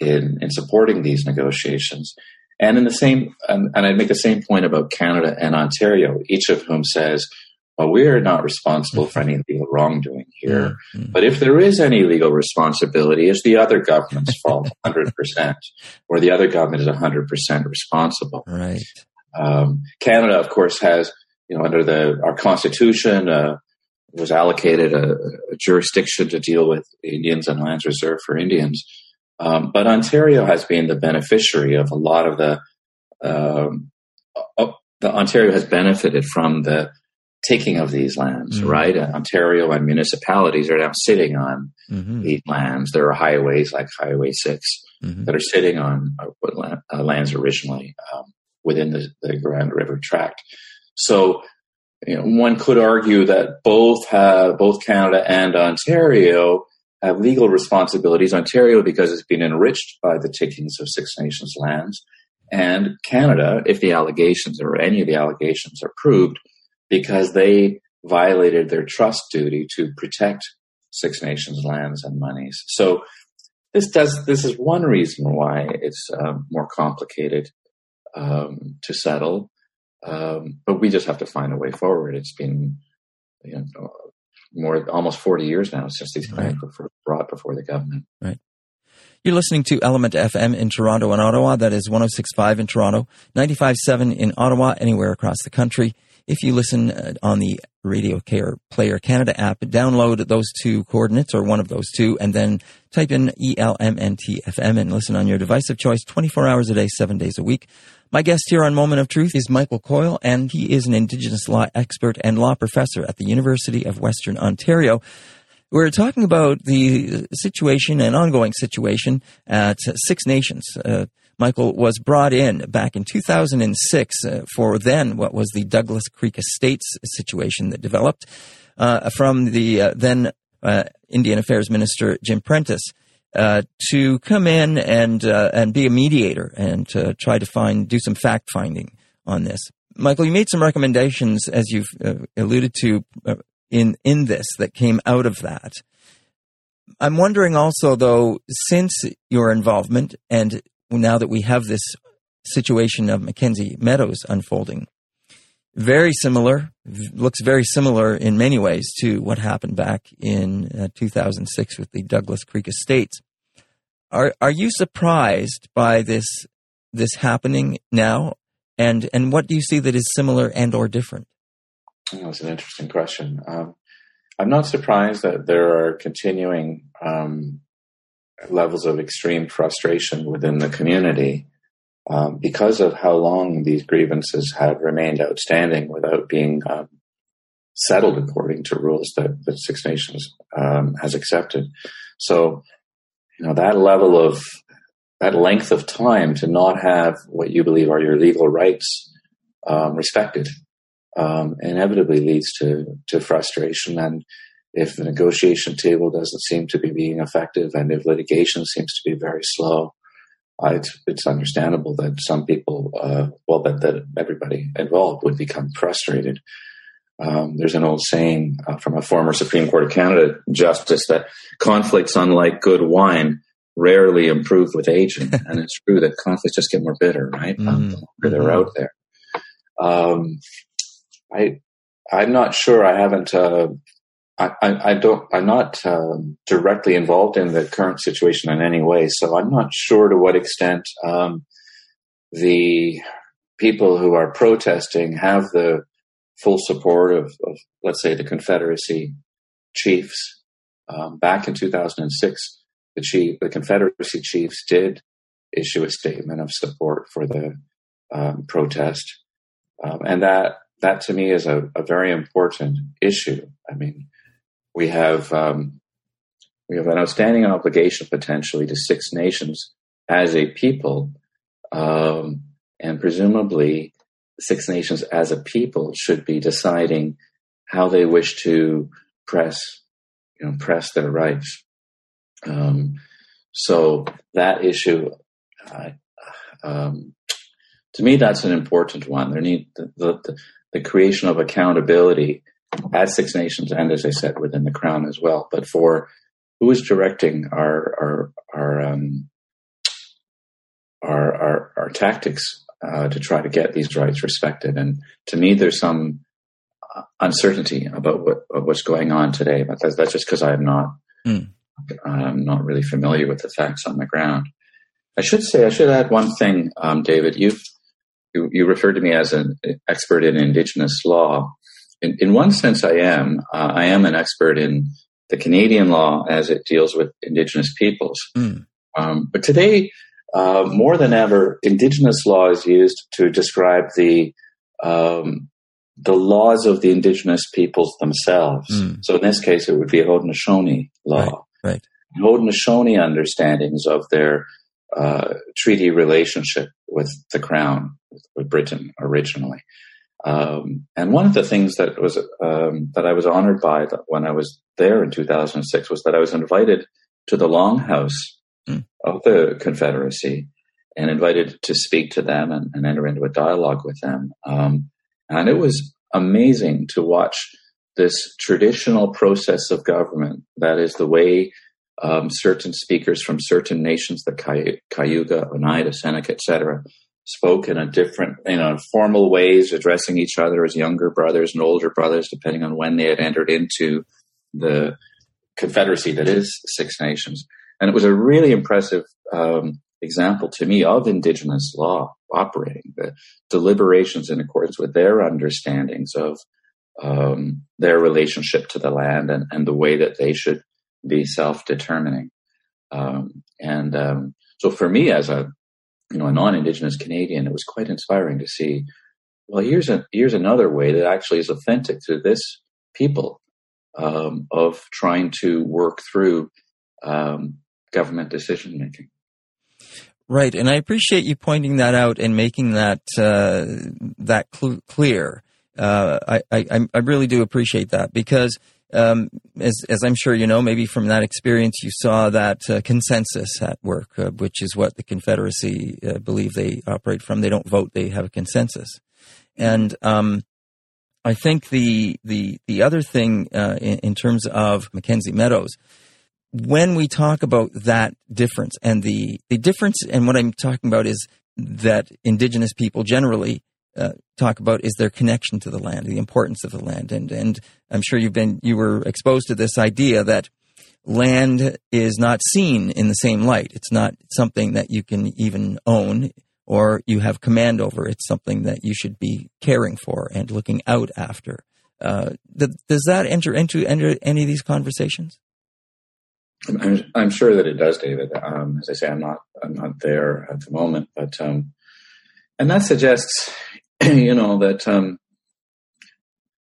in, in supporting these negotiations. And in the same, and, and I make the same point about Canada and Ontario, each of whom says, well, we are not responsible for any legal wrongdoing here. Mm-hmm. But if there is any legal responsibility, it's the other government's fault 100%, or the other government is 100% responsible. Right. Um, Canada, of course, has you know under the our constitution uh, was allocated a, a, jurisdiction to deal with Indians and lands reserved for Indians. Um, but Ontario has been the beneficiary of a lot of the, um, uh, the Ontario has benefited from the taking of these lands, mm-hmm. right? Ontario and municipalities are now sitting on mm-hmm. these lands. There are highways like Highway 6 mm-hmm. that are sitting on uh, uh, lands originally um, within the, the Grand River Tract. So, you know, one could argue that both have, both Canada and Ontario have legal responsibilities. Ontario, because it's been enriched by the takings of Six Nations lands, and Canada, if the allegations or any of the allegations are proved, because they violated their trust duty to protect Six Nations lands and monies. So this does this is one reason why it's um, more complicated um, to settle. Um, but we just have to find a way forward. It's been you know, more almost 40 years now since these claims right. were brought before the government. Right. You're listening to Element FM in Toronto and Ottawa. That is 1065 in Toronto, 95.7 in Ottawa, anywhere across the country. If you listen uh, on the Radio Care Player Canada app, download those two coordinates or one of those two, and then type in ELMNTFM and listen on your device of choice 24 hours a day, seven days a week. My guest here on Moment of Truth is Michael Coyle, and he is an Indigenous law expert and law professor at the University of Western Ontario. We're talking about the situation and ongoing situation at Six Nations. Uh, Michael was brought in back in 2006 uh, for then what was the Douglas Creek Estates situation that developed uh, from the uh, then uh, Indian Affairs Minister Jim Prentice uh, to come in and uh, and be a mediator and to try to find do some fact finding on this. Michael, you made some recommendations as you've uh, alluded to uh, in in this that came out of that. I'm wondering also though, since your involvement and now that we have this situation of McKenzie Meadows unfolding, very similar, looks very similar in many ways to what happened back in uh, 2006 with the Douglas Creek Estates. Are are you surprised by this this happening now, and and what do you see that is similar and or different? That's an interesting question. Um, I'm not surprised that there are continuing um, levels of extreme frustration within the community um, because of how long these grievances have remained outstanding without being um, settled according to rules that, that Six Nations um, has accepted. So, you know, that level of that length of time to not have what you believe are your legal rights um, respected um, inevitably leads to to frustration and if the negotiation table doesn't seem to be being effective and if litigation seems to be very slow, uh, it's, it's understandable that some people, uh, well, that, that everybody involved would become frustrated. Um, there's an old saying uh, from a former Supreme Court of Canada justice that conflicts, unlike good wine, rarely improve with aging. and it's true that conflicts just get more bitter, right? Mm. Um, the longer they're out there. Um, I, I'm not sure. I haven't uh, I, I, don't. I'm not um, directly involved in the current situation in any way, so I'm not sure to what extent um, the people who are protesting have the full support of, of let's say, the Confederacy chiefs. Um, back in 2006, the chief, the Confederacy chiefs did issue a statement of support for the um, protest, um, and that that to me is a, a very important issue. I mean we have um, we have an outstanding obligation potentially to Six Nations as a people, um, and presumably Six Nations as a people should be deciding how they wish to press you know press their rights. Um, so that issue, um, to me, that's an important one. There need the, the, the creation of accountability at Six Nations and, as I said, within the Crown as well. But for who is directing our our our um, our, our, our tactics uh, to try to get these rights respected, and to me, there's some uh, uncertainty about what what's going on today. But that's, that's just because I'm not mm. I'm not really familiar with the facts on the ground. I should say I should add one thing, um, David. You've you, you referred to me as an expert in Indigenous law. In, in one sense, I am. Uh, I am an expert in the Canadian law as it deals with Indigenous peoples. Mm. Um, but today, uh, more than ever, Indigenous law is used to describe the um, the laws of the Indigenous peoples themselves. Mm. So in this case, it would be Haudenosaunee law. Right. right. Haudenosaunee understandings of their uh, treaty relationship with the crown, with Britain originally. Um, and one of the things that was um, that I was honored by when I was there in 2006 was that I was invited to the Longhouse mm. of the Confederacy and invited to speak to them and, and enter into a dialogue with them. Um, and it was amazing to watch this traditional process of government. That is the way um, certain speakers from certain nations, the Cayuga, Oneida, Seneca, etc., spoke in a different, you know, formal ways, addressing each other as younger brothers and older brothers, depending on when they had entered into the confederacy that is Six Nations. And it was a really impressive um, example to me of indigenous law operating, the deliberations in accordance with their understandings of um, their relationship to the land and, and the way that they should be self-determining. Um, and um, so for me as a you know a non-indigenous Canadian, it was quite inspiring to see. Well, here's a here's another way that actually is authentic to this people um, of trying to work through um, government decision making. Right, and I appreciate you pointing that out and making that uh, that cl- clear. Uh, I, I I really do appreciate that because um, as, as I'm sure you know, maybe from that experience, you saw that uh, consensus at work, uh, which is what the Confederacy uh, believe they operate from. They don't vote; they have a consensus. And um, I think the the the other thing uh, in, in, terms of McKenzie Meadows, when we talk about that difference and the the difference, and what I'm talking about is that Indigenous people generally uh, talk about is their connection to the land, the importance of the land, and and I'm sure you've been you were exposed to this idea that land is not seen in the same light. It's not something that you can even own or you have command over. It's something that you should be caring for and looking out after. Uh, th- does that enter into enter any of these conversations? I'm, I'm sure that it does, David. Um, as I say, I'm not I'm not there at the moment, but um, and that suggests you know that um,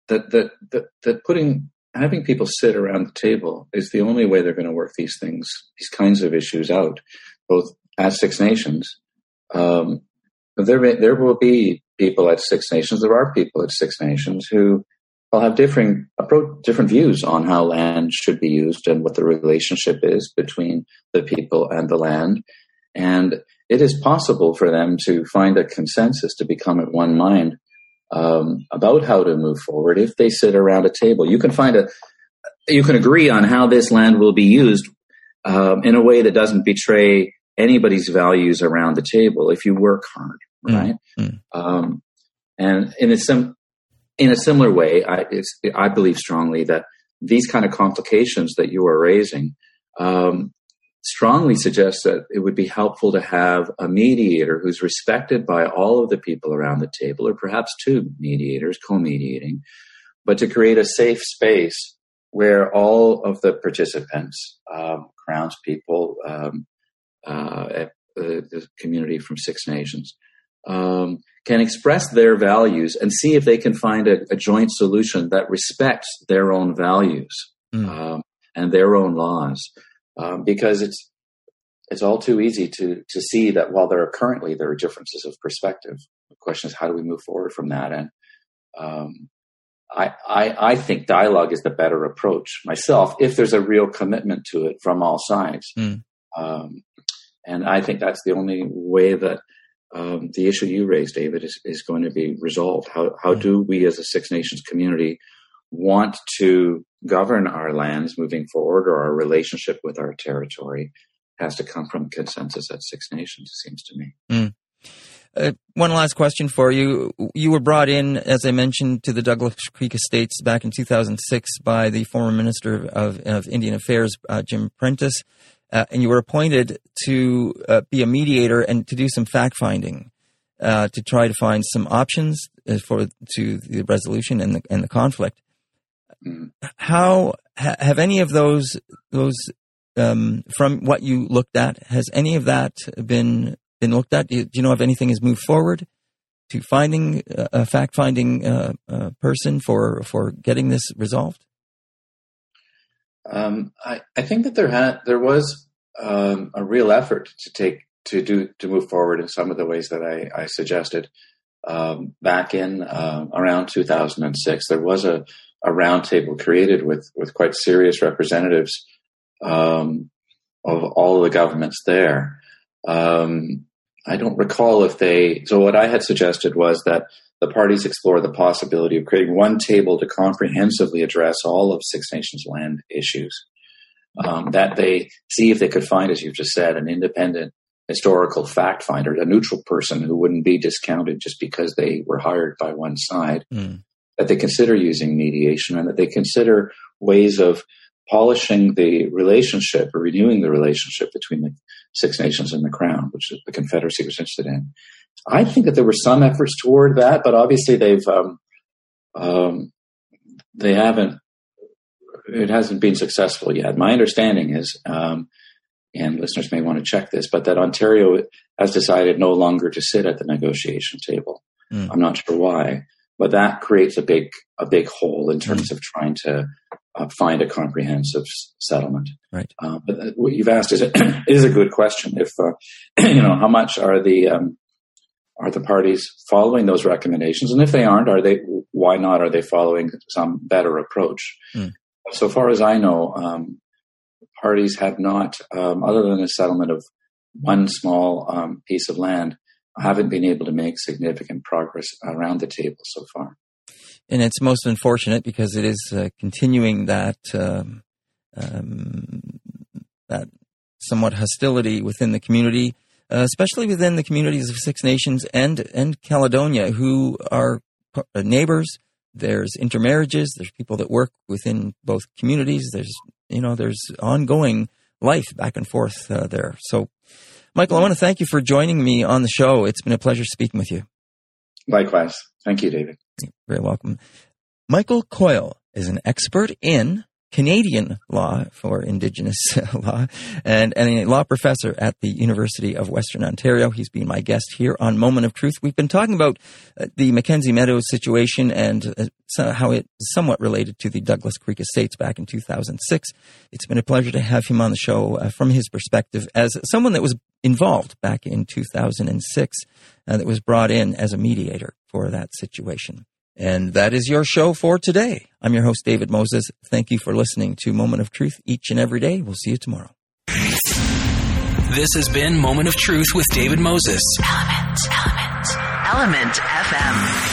that, that that that putting having people sit around the table is the only way they're going to work these things, these kinds of issues out, both at Six Nations. Um, there there will be people at Six Nations. There are people at Six Nations who will have different approach, different views on how land should be used and what the relationship is between the people and the land. And it is possible for them to find a consensus to become at one mind um, about how to move forward if they sit around a table. You can find a, you can agree on how this land will be used um, in a way that doesn't betray anybody's values around the table if you work hard, mm, right? Mm. Um, and in a sim- in a similar way, I, I believe strongly that these kind of complications that you are raising um, strongly suggest that it would be helpful to have a mediator who's respected by all of the people around the table, or perhaps two mediators co-mediating, but to create a safe space where all of the participants, um, Crowns people, um, uh, the community from Six Nations, um, can express their values and see if they can find a, a joint solution that respects their own values mm. um, and their own laws um, because it's it's all too easy to to see that while there are currently there are differences of perspective. The question is how do we move forward from that? And um, I, I, I think dialogue is the better approach myself if there's a real commitment to it from all sides. Mm. Um, and I think that's the only way that um, the issue you raised, David, is, is going to be resolved. How how do we as a Six Nations community want to govern our lands moving forward or our relationship with our territory has to come from consensus at Six Nations, it seems to me. Mm. Uh, one last question for you. You were brought in, as I mentioned, to the Douglas Creek Estates back in 2006 by the former Minister of, of Indian Affairs, uh, Jim Prentice, uh, and you were appointed to uh, be a mediator and to do some fact finding. uh, to try to find some options uh, for to the resolution and the and the conflict. Mm. How ha, have any of those those um, from what you looked at has any of that been been looked at? Do you, do you know if anything has moved forward to finding a fact finding uh, uh, person for for getting this resolved? Um, I, I think that there had there was um, a real effort to take to do to move forward in some of the ways that I, I suggested. Um, back in uh, around 2006, there was a, a roundtable created with with quite serious representatives um, of all the governments there. Um, I don't recall if they. So what I had suggested was that the parties explore the possibility of creating one table to comprehensively address all of Six Nations land issues. Um, that they see if they could find, as you've just said, an independent historical fact finder, a neutral person who wouldn't be discounted just because they were hired by one side. Mm. That they consider using mediation and that they consider ways of polishing the relationship or renewing the relationship between the Six Nations and the Crown, which the Confederacy was interested in. I think that there were some efforts toward that, but obviously they've um, um, they haven't. It hasn't been successful yet. My understanding is, um, and listeners may want to check this, but that Ontario has decided no longer to sit at the negotiation table. Mm. I'm not sure why, but that creates a big a big hole in terms of trying to uh, find a comprehensive s- settlement. Right. Uh, but uh, what you've asked is a, is a good question. If uh, you know how much are the um, are the parties following those recommendations, and if they aren't, are they? Why not? Are they following some better approach? Mm. So far as I know, um, parties have not, um, other than a settlement of one small um, piece of land, haven't been able to make significant progress around the table so far. And it's most unfortunate because it is uh, continuing that um, um, that somewhat hostility within the community, uh, especially within the communities of Six Nations and and Caledonia, who are uh, neighbors. There's intermarriages. There's people that work within both communities. There's you know there's ongoing life back and forth uh, there. So, Michael, I want to thank you for joining me on the show. It's been a pleasure speaking with you. Likewise, thank you, David. You're very welcome. Michael Coyle is an expert in Canadian law for Indigenous law and, and a law professor at the University of Western Ontario. He's been my guest here on Moment of Truth. We've been talking about uh, the McKenzie Meadows situation and uh, how it is somewhat related to the Douglas Creek Estates back in 2006. It's been a pleasure to have him on the show uh, from his perspective as someone that was involved back in 2006 uh, that was brought in as a mediator for that situation. And that is your show for today. I'm your host, David Moses. Thank you for listening to Moment of Truth each and every day. We'll see you tomorrow. This has been Moment of Truth with David Moses. Element, Element, Element FM.